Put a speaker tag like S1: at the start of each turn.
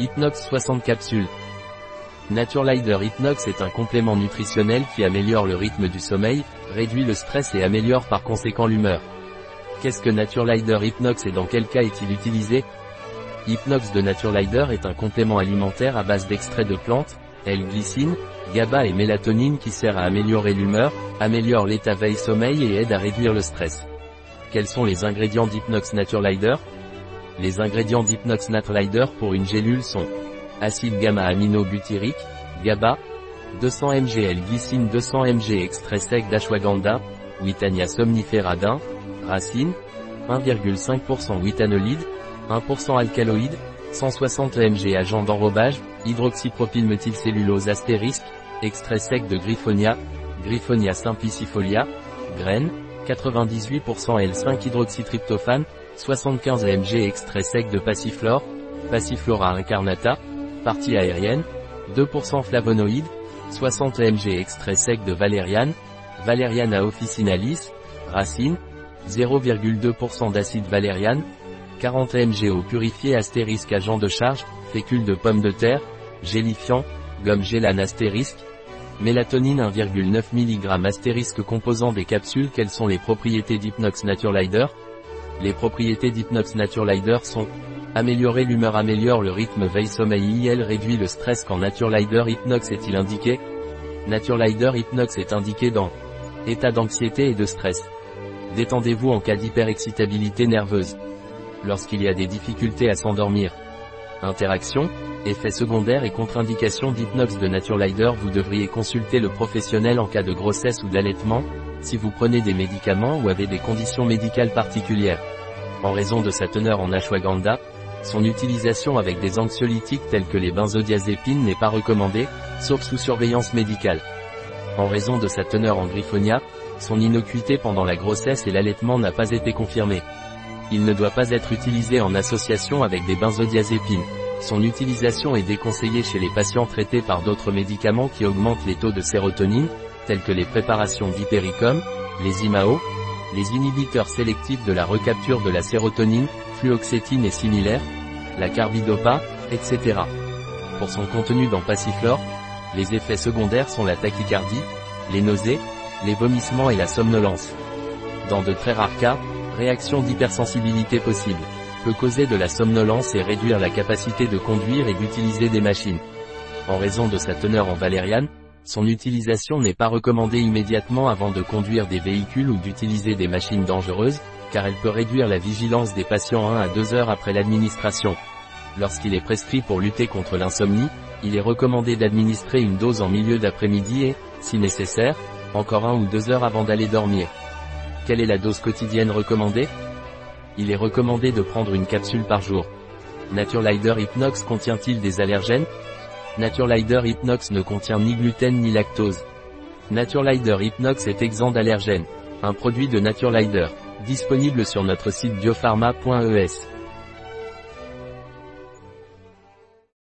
S1: Hypnox 60 capsules. Naturelider Hypnox est un complément nutritionnel qui améliore le rythme du sommeil, réduit le stress et améliore par conséquent l'humeur. Qu'est-ce que Naturelider Hypnox et dans quel cas est-il utilisé? Hypnox de Naturelider est un complément alimentaire à base d'extraits de plantes, L-glycine, GABA et mélatonine qui sert à améliorer l'humeur, améliore l'état veille-sommeil et aide à réduire le stress. Quels sont les ingrédients d'Hypnox Naturelider? Les ingrédients d'Hypnox Naturelider pour une gélule sont acide gamma-aminobutyrique, GABA, 200 mg L-glycine 200 mg extrait sec d'ashwagandha, Witania somnifera d'un, racine, 1,5% withanolide, 1% alcaloïde, 160 mg agent d'enrobage, hydroxypropylmethylcellulose astérisque, extrait sec de Griffonia, Griffonia simplicifolia, graines, 98% L5 hydroxytryptophane, 75 mg extrait sec de passiflore, Passiflora incarnata, partie aérienne, 2% flavonoïdes, 60 mg extrait sec de valériane, Valeriana officinalis, racine, 0,2% d'acide valériane, 40 mg eau purifiée astérisque agent de charge, fécule de pomme de terre, gélifiant, gomme gélane astérisque, mélatonine 1,9 mg astérisque composant des capsules Quelles sont les propriétés d'Hypnox Naturelider? Les propriétés d'Hypnox Naturelider sont Améliorer l'humeur améliore le rythme veille-sommeil IL réduit le stress quand Naturelider Hypnox est-il indiqué? Naturelider Hypnox est indiqué dans État d'anxiété et de stress. Détendez-vous en cas d'hyperexcitabilité nerveuse. Lorsqu'il y a des difficultés à s'endormir. Interaction, effets secondaires et contre-indications d'Hypnox de Naturelider Vous devriez consulter le professionnel en cas de grossesse ou d'allaitement, si vous prenez des médicaments ou avez des conditions médicales particulières. En raison de sa teneur en ashwagandha, son utilisation avec des anxiolytiques tels que les benzodiazépines n'est pas recommandée, sauf sous surveillance médicale. En raison de sa teneur en griffonia, son innocuité pendant la grossesse et l'allaitement n'a pas été confirmée. Il ne doit pas être utilisé en association avec des benzodiazépines. Son utilisation est déconseillée chez les patients traités par d'autres médicaments qui augmentent les taux de sérotonine, tels que les préparations d'hypericum, les IMAO, les inhibiteurs sélectifs de la recapture de la sérotonine, fluoxétine et similaires, la carbidopa, etc. Pour son contenu dans Passiflore, les effets secondaires sont la tachycardie, les nausées, les vomissements et la somnolence. Dans de très rares cas, réaction d'hypersensibilité possible, peut causer de la somnolence et réduire la capacité de conduire et d'utiliser des machines. En raison de sa teneur en valériane, son utilisation n'est pas recommandée immédiatement avant de conduire des véhicules ou d'utiliser des machines dangereuses, car elle peut réduire la vigilance des patients 1 à 2 heures après l'administration. Lorsqu'il est prescrit pour lutter contre l'insomnie, il est recommandé d'administrer une dose en milieu d'après-midi et, si nécessaire, encore 1 ou 2 heures avant d'aller dormir. Quelle est la dose quotidienne recommandée? Il est recommandé de prendre une capsule par jour. Naturelider Hypnox contient-il des allergènes? Naturelider Hypnox ne contient ni gluten ni lactose. Naturelider Hypnox est exempt d'allergènes. Un produit de Naturelider. Disponible sur notre site biopharma.es.